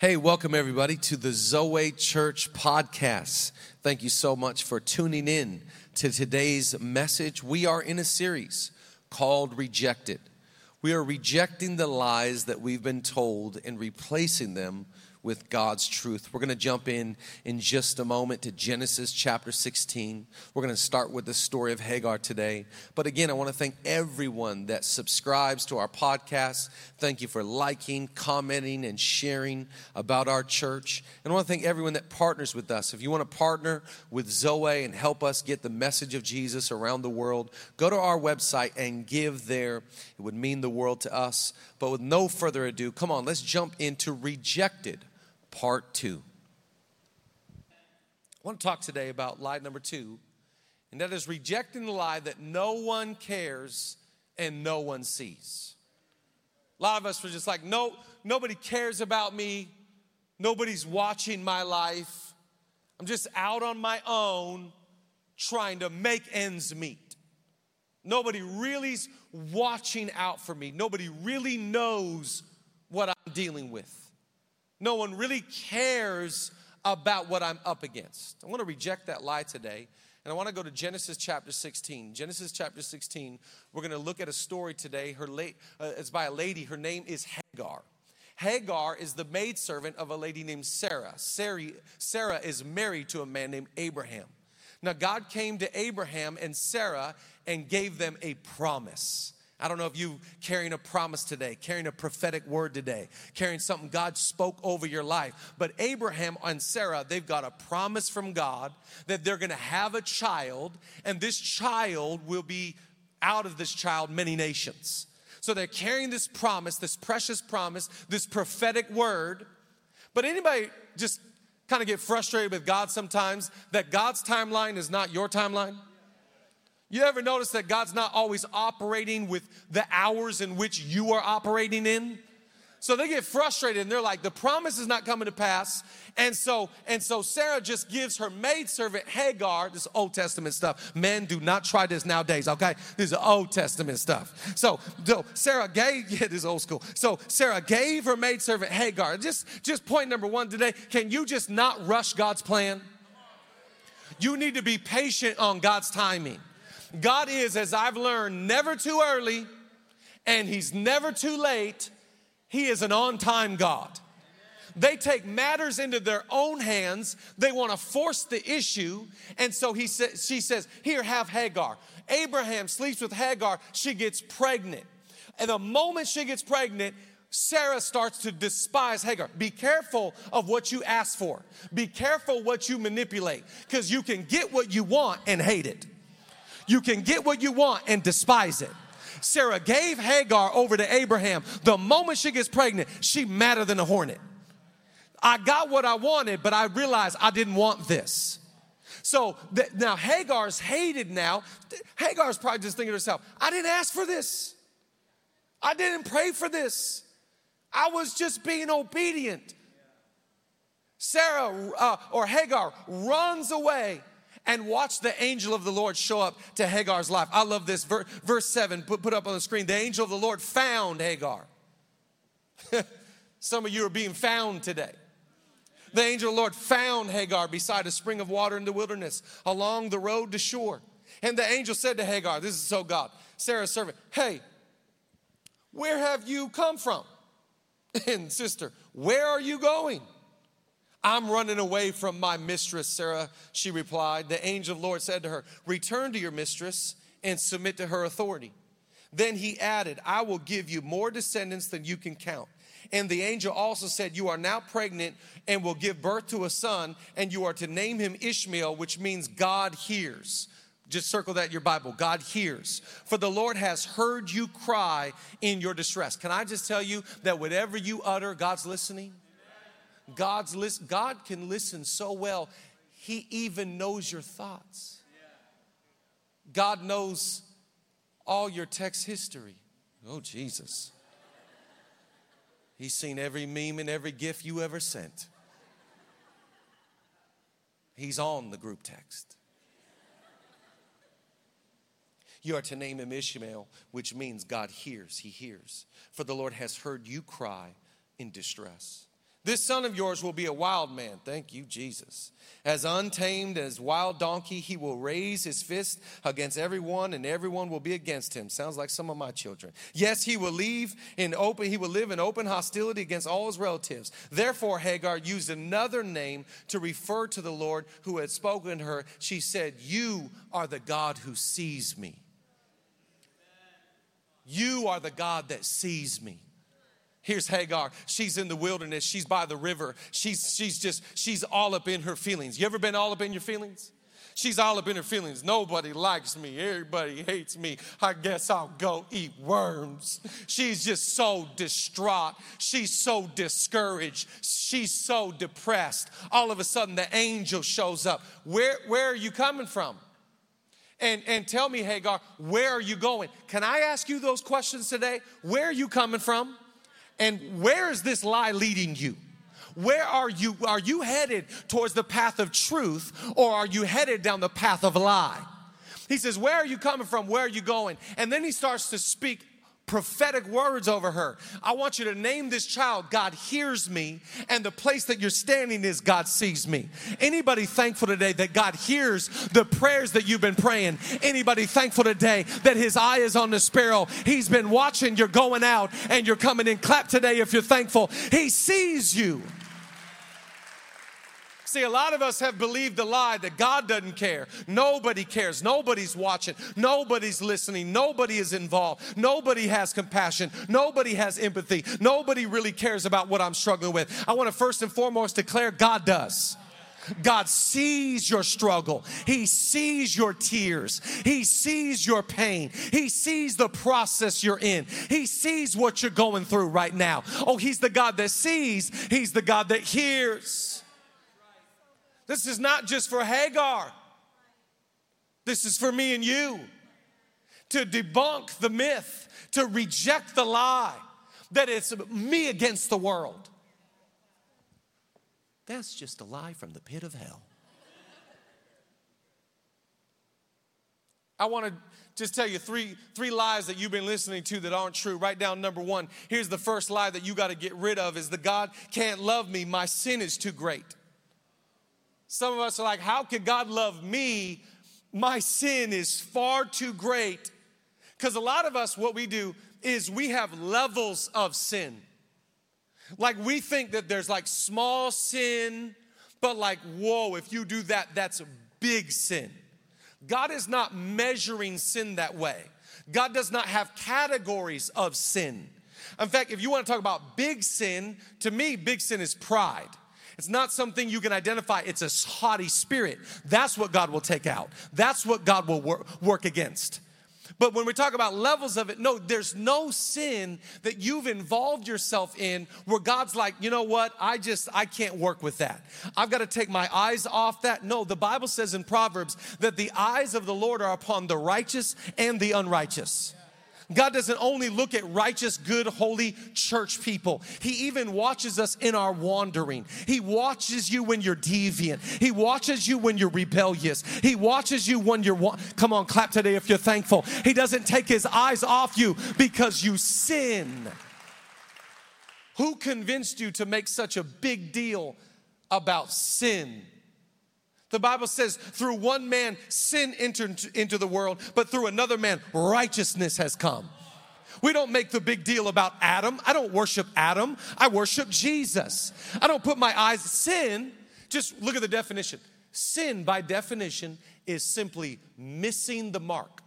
Hey, welcome everybody to the Zoe Church podcast. Thank you so much for tuning in to today's message. We are in a series called Rejected. We are rejecting the lies that we've been told and replacing them with God's truth. We're going to jump in in just a moment to Genesis chapter 16. We're going to start with the story of Hagar today. But again, I want to thank everyone that subscribes to our podcast. Thank you for liking, commenting, and sharing about our church. And I want to thank everyone that partners with us. If you want to partner with Zoe and help us get the message of Jesus around the world, go to our website and give there. It would mean the world to us. But with no further ado, come on, let's jump into Rejected part two. I want to talk today about lie number two, and that is rejecting the lie that no one cares and no one sees. A lot of us were just like, no, nobody cares about me, nobody's watching my life. I'm just out on my own trying to make ends meet. Nobody really's watching out for me. Nobody really knows what I'm dealing with no one really cares about what I'm up against. I want to reject that lie today. And I want to go to Genesis chapter 16. Genesis chapter 16, we're going to look at a story today. Her late, uh, it's by a lady. Her name is Hagar. Hagar is the maidservant of a lady named Sarah. Sarah. Sarah is married to a man named Abraham. Now, God came to Abraham and Sarah and gave them a promise. I don't know if you carrying a promise today, carrying a prophetic word today, carrying something God spoke over your life. But Abraham and Sarah, they've got a promise from God that they're going to have a child, and this child will be out of this child many nations. So they're carrying this promise, this precious promise, this prophetic word. But anybody just kind of get frustrated with God sometimes that God's timeline is not your timeline? You ever notice that God's not always operating with the hours in which you are operating in? So they get frustrated and they're like, the promise is not coming to pass. And so, and so Sarah just gives her maidservant Hagar, this Old Testament stuff. Men do not try this nowadays, okay? This is Old Testament stuff. So, so Sarah gave, yeah, this is old school. So Sarah gave her maidservant Hagar. Just, just point number one today. Can you just not rush God's plan? You need to be patient on God's timing. God is, as I've learned, never too early and He's never too late. He is an on time God. They take matters into their own hands. They want to force the issue. And so he sa- she says, Here, have Hagar. Abraham sleeps with Hagar. She gets pregnant. And the moment she gets pregnant, Sarah starts to despise Hagar. Be careful of what you ask for. Be careful what you manipulate because you can get what you want and hate it. You can get what you want and despise it. Sarah gave Hagar over to Abraham. The moment she gets pregnant, she madder than a hornet. I got what I wanted, but I realized I didn't want this. So th- now Hagar's hated now. Hagar's probably just thinking to herself, I didn't ask for this. I didn't pray for this. I was just being obedient. Sarah uh, or Hagar runs away and watch the angel of the Lord show up to Hagar's life. I love this. Verse 7, put, put up on the screen. The angel of the Lord found Hagar. Some of you are being found today. The angel of the Lord found Hagar beside a spring of water in the wilderness along the road to Shur. And the angel said to Hagar, This is so God, Sarah's servant, Hey, where have you come from? And sister, where are you going? I'm running away from my mistress, Sarah, she replied. The angel of the Lord said to her, Return to your mistress and submit to her authority. Then he added, I will give you more descendants than you can count. And the angel also said, You are now pregnant and will give birth to a son, and you are to name him Ishmael, which means God hears. Just circle that in your Bible. God hears. For the Lord has heard you cry in your distress. Can I just tell you that whatever you utter, God's listening? God's list, God can listen so well, He even knows your thoughts. God knows all your text history. Oh, Jesus. He's seen every meme and every gift you ever sent. He's on the group text. You are to name him Ishmael, which means God hears, he hears. For the Lord has heard you cry in distress. This son of yours will be a wild man. Thank you, Jesus. As untamed as wild donkey, he will raise his fist against everyone, and everyone will be against him. Sounds like some of my children. Yes, he will leave in open, he will live in open hostility against all his relatives. Therefore, Hagar used another name to refer to the Lord who had spoken to her. She said, You are the God who sees me. You are the God that sees me. Here's Hagar. She's in the wilderness. She's by the river. She's, she's just, she's all up in her feelings. You ever been all up in your feelings? She's all up in her feelings. Nobody likes me. Everybody hates me. I guess I'll go eat worms. She's just so distraught. She's so discouraged. She's so depressed. All of a sudden, the angel shows up. Where, where are you coming from? And, and tell me, Hagar, where are you going? Can I ask you those questions today? Where are you coming from? And where is this lie leading you? Where are you? Are you headed towards the path of truth or are you headed down the path of lie? He says, Where are you coming from? Where are you going? And then he starts to speak prophetic words over her. I want you to name this child God hears me and the place that you're standing is God sees me. Anybody thankful today that God hears the prayers that you've been praying? Anybody thankful today that his eye is on the sparrow? He's been watching you're going out and you're coming in. Clap today if you're thankful. He sees you. See, a lot of us have believed the lie that God doesn't care. Nobody cares. Nobody's watching. Nobody's listening. Nobody is involved. Nobody has compassion. Nobody has empathy. Nobody really cares about what I'm struggling with. I want to first and foremost declare God does. God sees your struggle. He sees your tears. He sees your pain. He sees the process you're in. He sees what you're going through right now. Oh, He's the God that sees, He's the God that hears. This is not just for Hagar, this is for me and you to debunk the myth, to reject the lie that it's me against the world. That's just a lie from the pit of hell. I want to just tell you three, three lies that you've been listening to that aren't true. Write down number one. Here's the first lie that you got to get rid of is the God can't love me. My sin is too great. Some of us are like, how could God love me? My sin is far too great. Because a lot of us, what we do is we have levels of sin. Like we think that there's like small sin, but like, whoa, if you do that, that's a big sin. God is not measuring sin that way. God does not have categories of sin. In fact, if you want to talk about big sin, to me, big sin is pride. It's not something you can identify, it's a haughty spirit. That's what God will take out, that's what God will wor- work against. But when we talk about levels of it, no, there's no sin that you've involved yourself in where God's like, you know what, I just, I can't work with that. I've got to take my eyes off that. No, the Bible says in Proverbs that the eyes of the Lord are upon the righteous and the unrighteous. God doesn't only look at righteous, good, holy church people. He even watches us in our wandering. He watches you when you're deviant. He watches you when you're rebellious. He watches you when you're, wa- come on, clap today if you're thankful. He doesn't take his eyes off you because you sin. Who convinced you to make such a big deal about sin? The Bible says, through one man, sin entered into the world, but through another man, righteousness has come. We don't make the big deal about Adam. I don't worship Adam. I worship Jesus. I don't put my eyes, sin, just look at the definition. Sin, by definition, is simply missing the mark.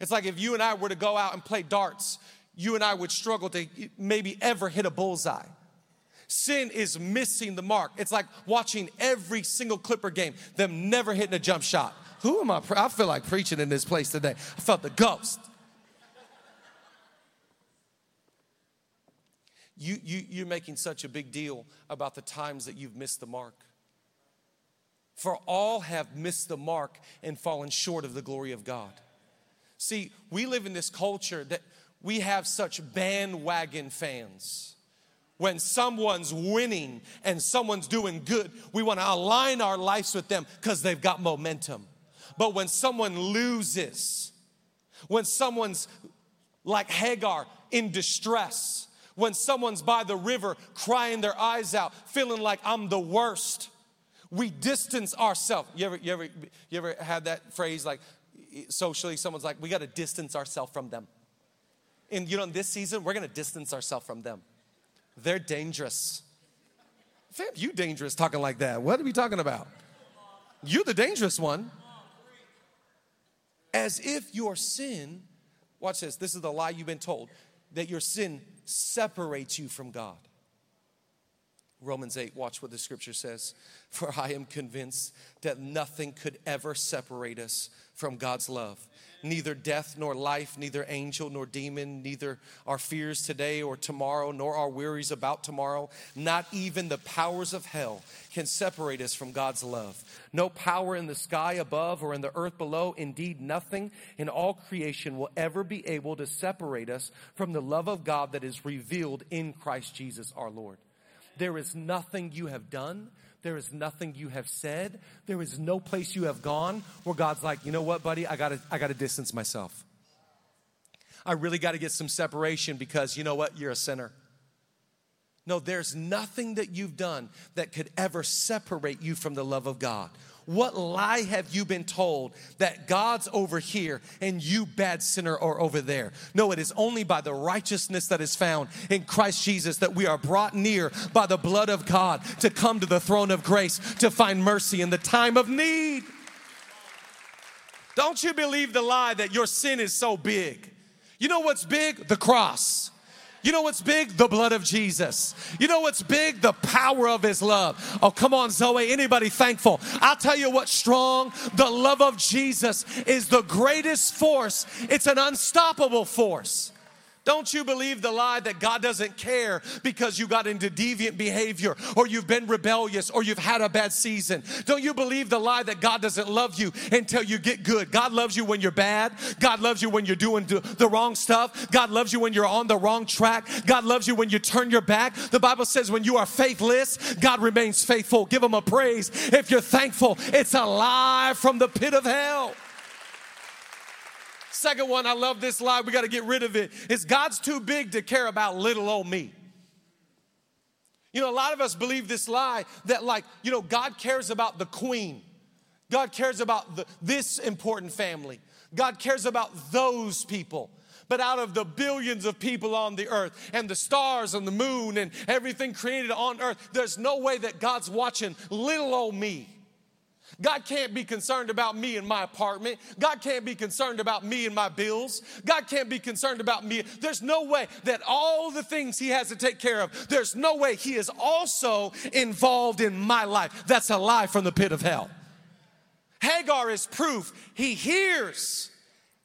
It's like if you and I were to go out and play darts, you and I would struggle to maybe ever hit a bullseye. Sin is missing the mark. It's like watching every single Clipper game, them never hitting a jump shot. Who am I? I feel like preaching in this place today. I felt the ghost. You, you, you're making such a big deal about the times that you've missed the mark. For all have missed the mark and fallen short of the glory of God. See, we live in this culture that we have such bandwagon fans when someone's winning and someone's doing good, we want to align our lives with them because they've got momentum. But when someone loses, when someone's like Hagar in distress, When someone's by the river crying their eyes out, feeling like I'm the worst, we distance ourselves. You ever, you ever, you ever had that phrase like socially, someone's like, we got to distance ourselves from them. And you know, in this season, we're going to distance ourselves from them. They're dangerous. Fam, you dangerous talking like that. What are we talking about? You're the dangerous one. As if your sin, watch this, this is the lie you've been told, that your sin separates you from God. Romans 8, watch what the scripture says. For I am convinced that nothing could ever separate us from God's love. Neither death nor life, neither angel nor demon, neither our fears today or tomorrow, nor our worries about tomorrow, not even the powers of hell can separate us from God's love. No power in the sky above or in the earth below, indeed, nothing in all creation will ever be able to separate us from the love of God that is revealed in Christ Jesus our Lord. There is nothing you have done. There is nothing you have said. There is no place you have gone where God's like, you know what, buddy? I gotta, I gotta distance myself. I really gotta get some separation because you know what? You're a sinner. No, there's nothing that you've done that could ever separate you from the love of God. What lie have you been told that God's over here and you, bad sinner, are over there? No, it is only by the righteousness that is found in Christ Jesus that we are brought near by the blood of God to come to the throne of grace to find mercy in the time of need. Don't you believe the lie that your sin is so big? You know what's big? The cross. You know what's big? The blood of Jesus. You know what's big? The power of his love. Oh, come on, Zoe. Anybody thankful? I'll tell you what's strong. The love of Jesus is the greatest force. It's an unstoppable force. Don't you believe the lie that God doesn't care because you got into deviant behavior or you've been rebellious or you've had a bad season. Don't you believe the lie that God doesn't love you until you get good. God loves you when you're bad. God loves you when you're doing the wrong stuff. God loves you when you're on the wrong track. God loves you when you turn your back. The Bible says when you are faithless, God remains faithful. Give him a praise. If you're thankful, it's a lie from the pit of hell. Second one, I love this lie, we got to get rid of it. Is God's too big to care about little old me. You know, a lot of us believe this lie that, like, you know, God cares about the queen. God cares about the, this important family. God cares about those people. But out of the billions of people on the earth and the stars and the moon and everything created on earth, there's no way that God's watching little old me. God can't be concerned about me and my apartment. God can't be concerned about me and my bills. God can't be concerned about me. There's no way that all the things He has to take care of, there's no way He is also involved in my life. That's a lie from the pit of hell. Hagar is proof He hears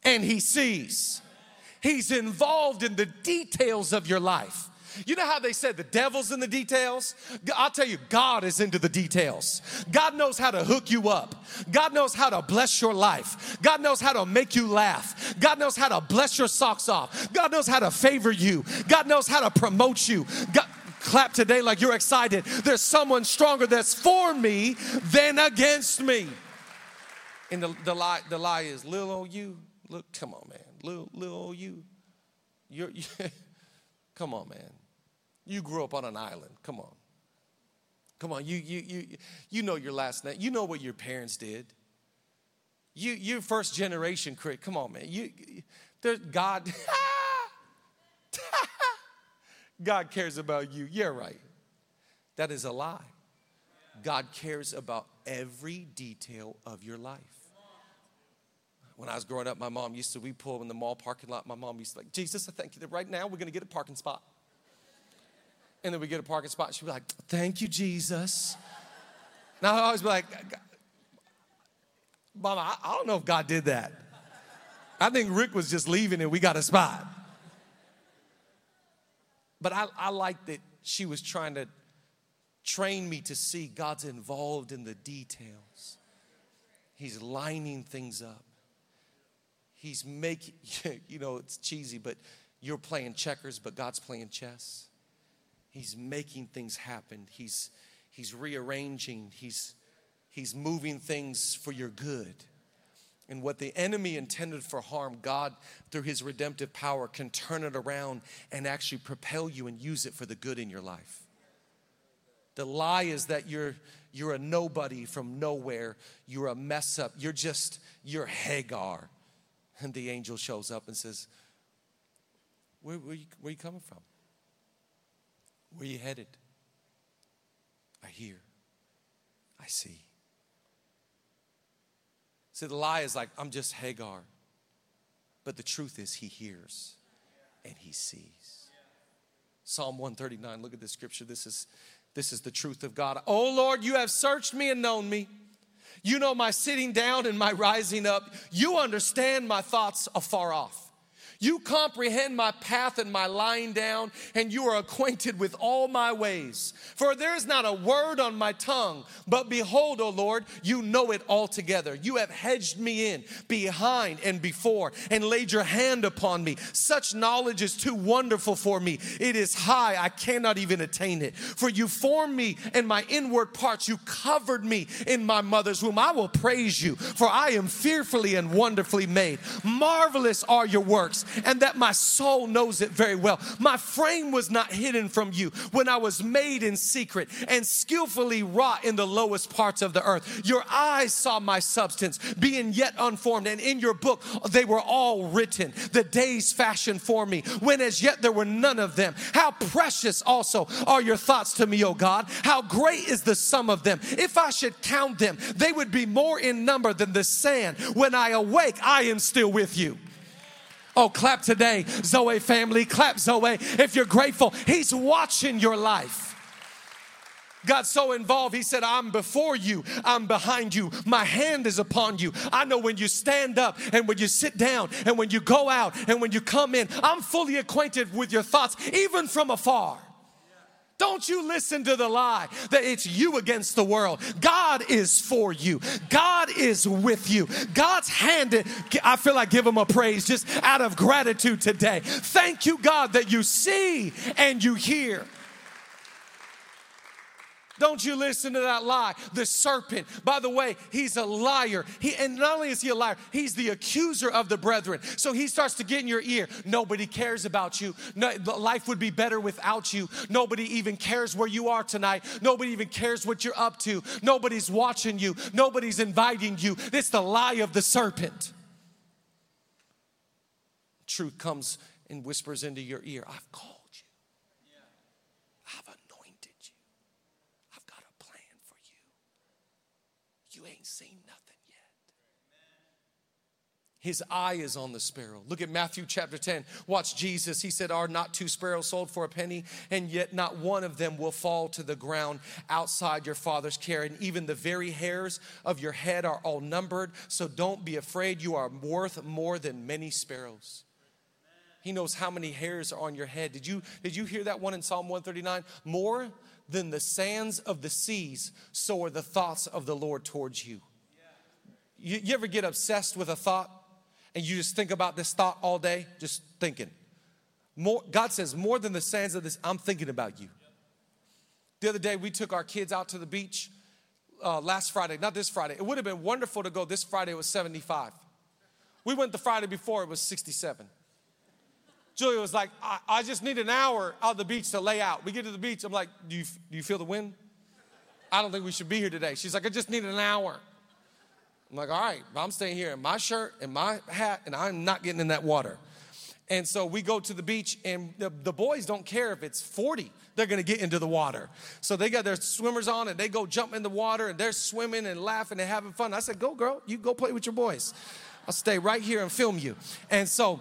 and He sees. He's involved in the details of your life. You know how they said the devil's in the details? I'll tell you, God is into the details. God knows how to hook you up. God knows how to bless your life. God knows how to make you laugh. God knows how to bless your socks off. God knows how to favor you. God knows how to promote you. God, clap today like you're excited. There's someone stronger that's for me than against me. And the, the lie, the lie is little old you. Look, come on, man. Little, little old you. You're, you, come on, man. You grew up on an island. Come on. Come on, you you you you know your last name. You know what your parents did. You you first generation Crick. Come on, man. You God. God cares about you. Yeah, right. That is a lie. God cares about every detail of your life. When I was growing up, my mom used to, we pull in the mall parking lot. My mom used to like, Jesus, I thank you that right now we're going to get a parking spot. And then we get a parking spot. She'd be like, Thank you, Jesus. Now I always be like, Mama, I, don't know if God did that. I think Rick was just leaving and we got a spot. But I, I like that she was trying to train me to see God's involved in the details. He's lining things up. He's making, you know, it's cheesy, but you're playing checkers, but God's playing chess. He's making things happen. He's, he's rearranging. He's, he's moving things for your good. And what the enemy intended for harm, God, through his redemptive power, can turn it around and actually propel you and use it for the good in your life. The lie is that you're, you're a nobody from nowhere, you're a mess up, you're just, you're Hagar. And the angel shows up and says, Where, where, you, where you coming from? Where are you headed? I hear, I see. See, the lie is like, I'm just Hagar. But the truth is, he hears and he sees. Psalm 139, look at this scripture. This is, this is the truth of God. Oh Lord, you have searched me and known me. You know my sitting down and my rising up. You understand my thoughts afar off. You comprehend my path and my lying down, and you are acquainted with all my ways. For there is not a word on my tongue, but behold, O Lord, you know it altogether. You have hedged me in behind and before, and laid your hand upon me. Such knowledge is too wonderful for me. It is high, I cannot even attain it. For you formed me in my inward parts, you covered me in my mother's womb. I will praise you, for I am fearfully and wonderfully made. Marvelous are your works and that my soul knows it very well. My frame was not hidden from you when I was made in secret and skillfully wrought in the lowest parts of the earth. Your eyes saw my substance being yet unformed, and in your book they were all written, the days fashioned for me, when as yet there were none of them. How precious also are your thoughts to me, O God. How great is the sum of them. If I should count them, they would be more in number than the sand. When I awake, I am still with you. Oh, clap today, Zoe family. Clap, Zoe. If you're grateful, He's watching your life. Got so involved, he said, I'm before you, I'm behind you, my hand is upon you. I know when you stand up and when you sit down and when you go out and when you come in, I'm fully acquainted with your thoughts, even from afar. Don't you listen to the lie that it's you against the world. God is for you. God is with you. God's hand, I feel like give him a praise just out of gratitude today. Thank you, God, that you see and you hear. Don't you listen to that lie. The serpent, by the way, he's a liar. He, and not only is he a liar, he's the accuser of the brethren. So he starts to get in your ear. Nobody cares about you. No, life would be better without you. Nobody even cares where you are tonight. Nobody even cares what you're up to. Nobody's watching you. Nobody's inviting you. It's the lie of the serpent. Truth comes and whispers into your ear I've called you. I've His eye is on the sparrow. Look at Matthew chapter 10. Watch Jesus. He said, Are not two sparrows sold for a penny? And yet not one of them will fall to the ground outside your father's care. And even the very hairs of your head are all numbered. So don't be afraid. You are worth more than many sparrows. He knows how many hairs are on your head. Did you, did you hear that one in Psalm 139? More than the sands of the seas, so are the thoughts of the Lord towards you. You, you ever get obsessed with a thought? And you just think about this thought all day, just thinking. More, God says, more than the sands of this, I'm thinking about you. The other day, we took our kids out to the beach uh, last Friday, not this Friday. It would have been wonderful to go this Friday, it was 75. We went the Friday before, it was 67. Julia was like, I, I just need an hour out the beach to lay out. We get to the beach, I'm like, do you, do you feel the wind? I don't think we should be here today. She's like, I just need an hour. I'm like, all right, I'm staying here in my shirt and my hat, and I'm not getting in that water. And so we go to the beach, and the, the boys don't care if it's 40, they're gonna get into the water. So they got their swimmers on, and they go jump in the water, and they're swimming and laughing and having fun. I said, Go, girl, you go play with your boys. I'll stay right here and film you. And so,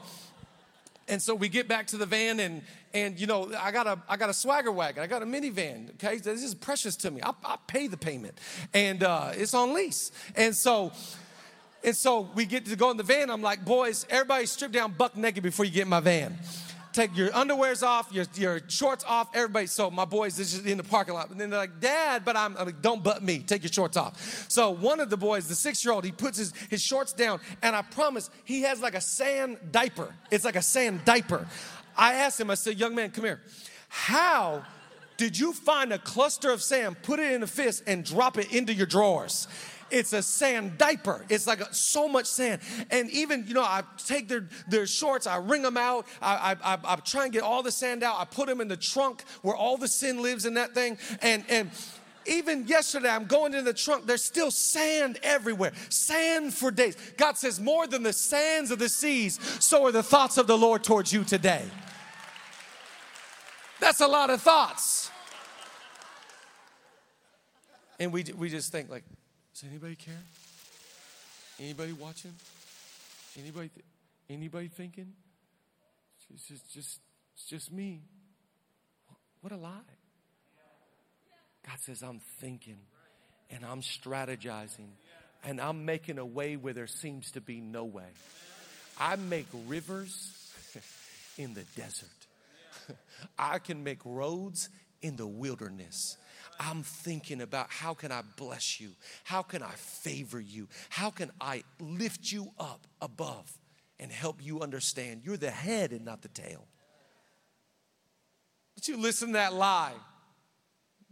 and so we get back to the van, and and you know I got a I got a swagger wagon, I got a minivan. Okay, this is precious to me. I, I pay the payment, and uh, it's on lease. And so, and so we get to go in the van. I'm like, boys, everybody strip down buck naked before you get in my van. Take your underwears off, your, your shorts off, everybody. So my boys is in the parking lot. And then they're like, Dad, but I'm, I'm like, don't butt me. Take your shorts off. So one of the boys, the six-year-old, he puts his, his shorts down, and I promise he has like a sand diaper. It's like a sand diaper. I asked him, I said, young man, come here. How Did you find a cluster of sand, put it in a fist, and drop it into your drawers? It's a sand diaper. It's like a, so much sand. And even, you know, I take their, their shorts, I wring them out, I, I, I, I try and get all the sand out, I put them in the trunk where all the sin lives in that thing. And, and, even yesterday, I'm going in the trunk, there's still sand everywhere. Sand for days. God says, More than the sands of the seas, so are the thoughts of the Lord towards you today. That's a lot of thoughts. And we, we just think, like, does anybody care? Anybody watching? Anybody, th- anybody thinking? It's just, just, it's just me. What a lie. God says, I'm thinking and I'm strategizing and I'm making a way where there seems to be no way. I make rivers in the desert. I can make roads in the wilderness. I'm thinking about how can I bless you? How can I favor you? How can I lift you up above and help you understand you're the head and not the tail? But you listen to that lie,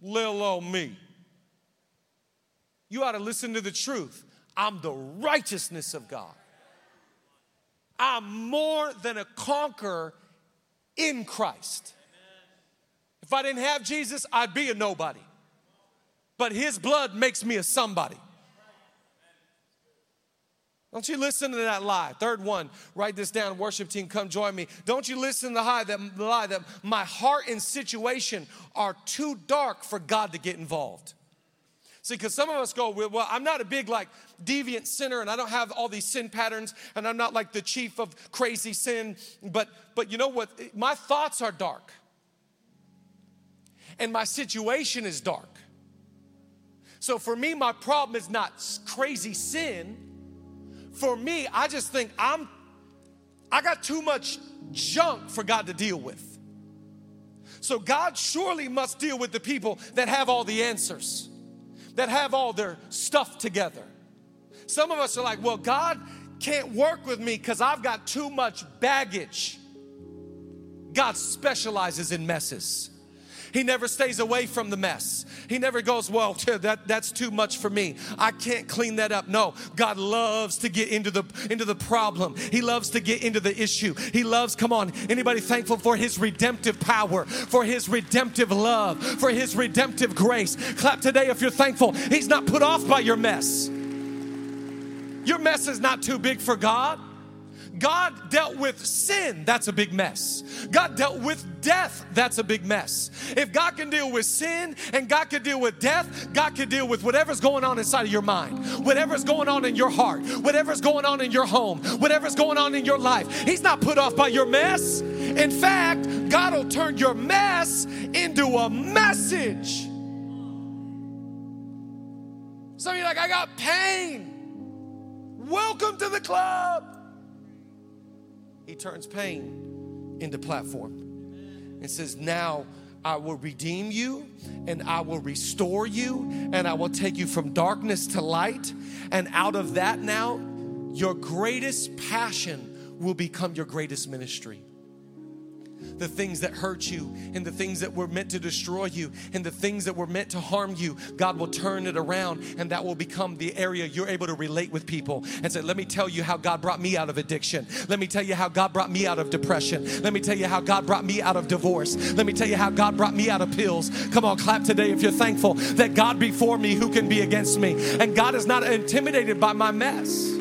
little old me. You ought to listen to the truth. I'm the righteousness of God. I'm more than a conqueror in Christ. If I didn't have Jesus, I'd be a nobody but his blood makes me a somebody. Don't you listen to that lie. Third one, write this down. Worship team, come join me. Don't you listen to the lie that, lie that my heart and situation are too dark for God to get involved. See, because some of us go, well, I'm not a big like deviant sinner, and I don't have all these sin patterns, and I'm not like the chief of crazy sin. But but you know what? My thoughts are dark, and my situation is dark. So for me, my problem is not crazy sin. For me, I just think I'm I got too much junk for God to deal with. So God surely must deal with the people that have all the answers, that have all their stuff together. Some of us are like, well, God can't work with me because I've got too much baggage. God specializes in messes. He never stays away from the mess. He never goes, Well, that, that's too much for me. I can't clean that up. No, God loves to get into the into the problem. He loves to get into the issue. He loves, come on, anybody thankful for his redemptive power, for his redemptive love, for his redemptive grace. Clap today if you're thankful. He's not put off by your mess. Your mess is not too big for God. God dealt with sin, that's a big mess. God dealt with death, that's a big mess. If God can deal with sin and God can deal with death, God can deal with whatever's going on inside of your mind, whatever's going on in your heart, whatever's going on in your home, whatever's going on in your life. He's not put off by your mess. In fact, God will turn your mess into a message. Some of you like, I got pain. Welcome to the club. He turns pain into platform and says, Now I will redeem you and I will restore you and I will take you from darkness to light. And out of that, now your greatest passion will become your greatest ministry the things that hurt you and the things that were meant to destroy you and the things that were meant to harm you, God will turn it around and that will become the area you're able to relate with people and say, Let me tell you how God brought me out of addiction. Let me tell you how God brought me out of depression. Let me tell you how God brought me out of divorce. Let me tell you how God brought me out of pills. Come on, clap today if you're thankful that God before me, who can be against me? And God is not intimidated by my mess.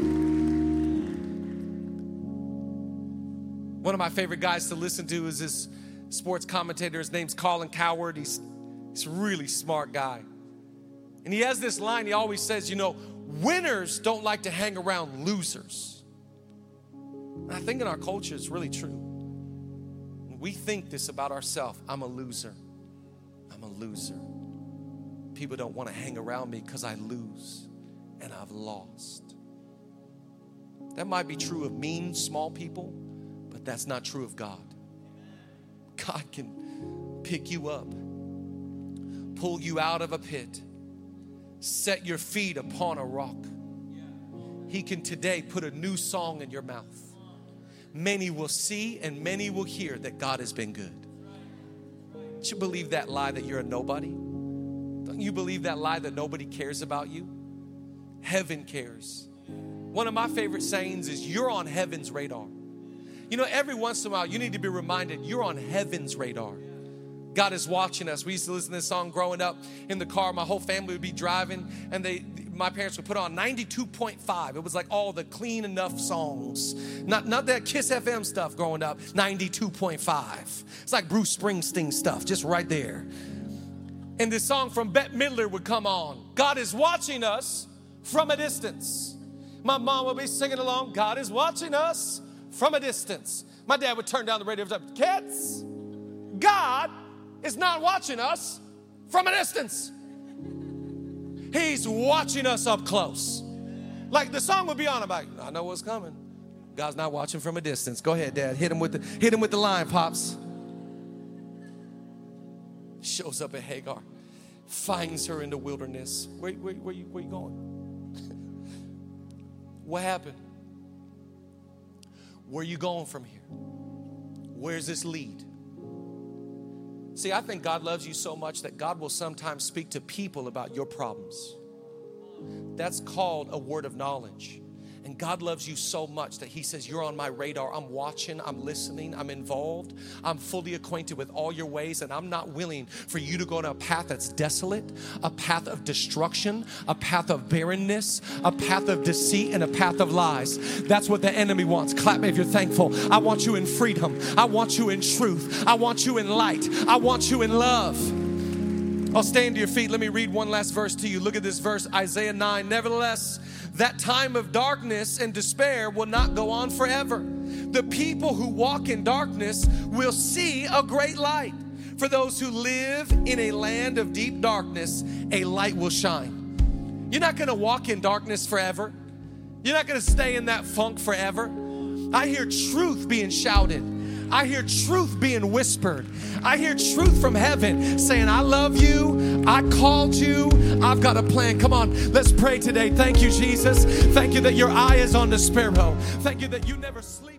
One of my favorite guys to listen to is this sports commentator. His name's Colin Cowherd. He's, he's a really smart guy. And he has this line he always says, you know, winners don't like to hang around losers. And I think in our culture it's really true. We think this about ourselves I'm a loser. I'm a loser. People don't want to hang around me because I lose and I've lost. That might be true of mean, small people that's not true of God. God can pick you up, pull you out of a pit, set your feet upon a rock. He can today put a new song in your mouth. Many will see and many will hear that God has been good. Don't you believe that lie that you're a nobody? Don't you believe that lie that nobody cares about you? Heaven cares. One of my favorite sayings is, You're on heaven's radar. You know, every once in a while, you need to be reminded you're on heaven's radar. God is watching us. We used to listen to this song growing up in the car. My whole family would be driving, and they, my parents would put on 92.5. It was like all the clean enough songs. Not, not that Kiss FM stuff growing up, 92.5. It's like Bruce Springsteen stuff, just right there. And this song from Bette Midler would come on. God is watching us from a distance. My mom would be singing along, God is watching us from a distance. My dad would turn down the radio Kids, God is not watching us from a distance. He's watching us up close. Like the song would be on about, I know what's coming. God's not watching from a distance. Go ahead, Dad. Hit him with the hit him with the line, pops. Shows up at Hagar, finds her in the wilderness. Where, where, where, you, where you going? what happened? Where are you going from here? Where's this lead? See, I think God loves you so much that God will sometimes speak to people about your problems. That's called a word of knowledge. And God loves you so much that He says, You're on my radar. I'm watching, I'm listening, I'm involved, I'm fully acquainted with all your ways, and I'm not willing for you to go on a path that's desolate, a path of destruction, a path of barrenness, a path of deceit, and a path of lies. That's what the enemy wants. Clap me if you're thankful. I want you in freedom, I want you in truth, I want you in light, I want you in love. I'll stand to your feet. Let me read one last verse to you. Look at this verse, Isaiah 9. Nevertheless, that time of darkness and despair will not go on forever. The people who walk in darkness will see a great light. For those who live in a land of deep darkness, a light will shine. You're not gonna walk in darkness forever. You're not gonna stay in that funk forever. I hear truth being shouted. I hear truth being whispered. I hear truth from heaven saying, I love you. I called you. I've got a plan. Come on, let's pray today. Thank you, Jesus. Thank you that your eye is on the sparrow. Thank you that you never sleep.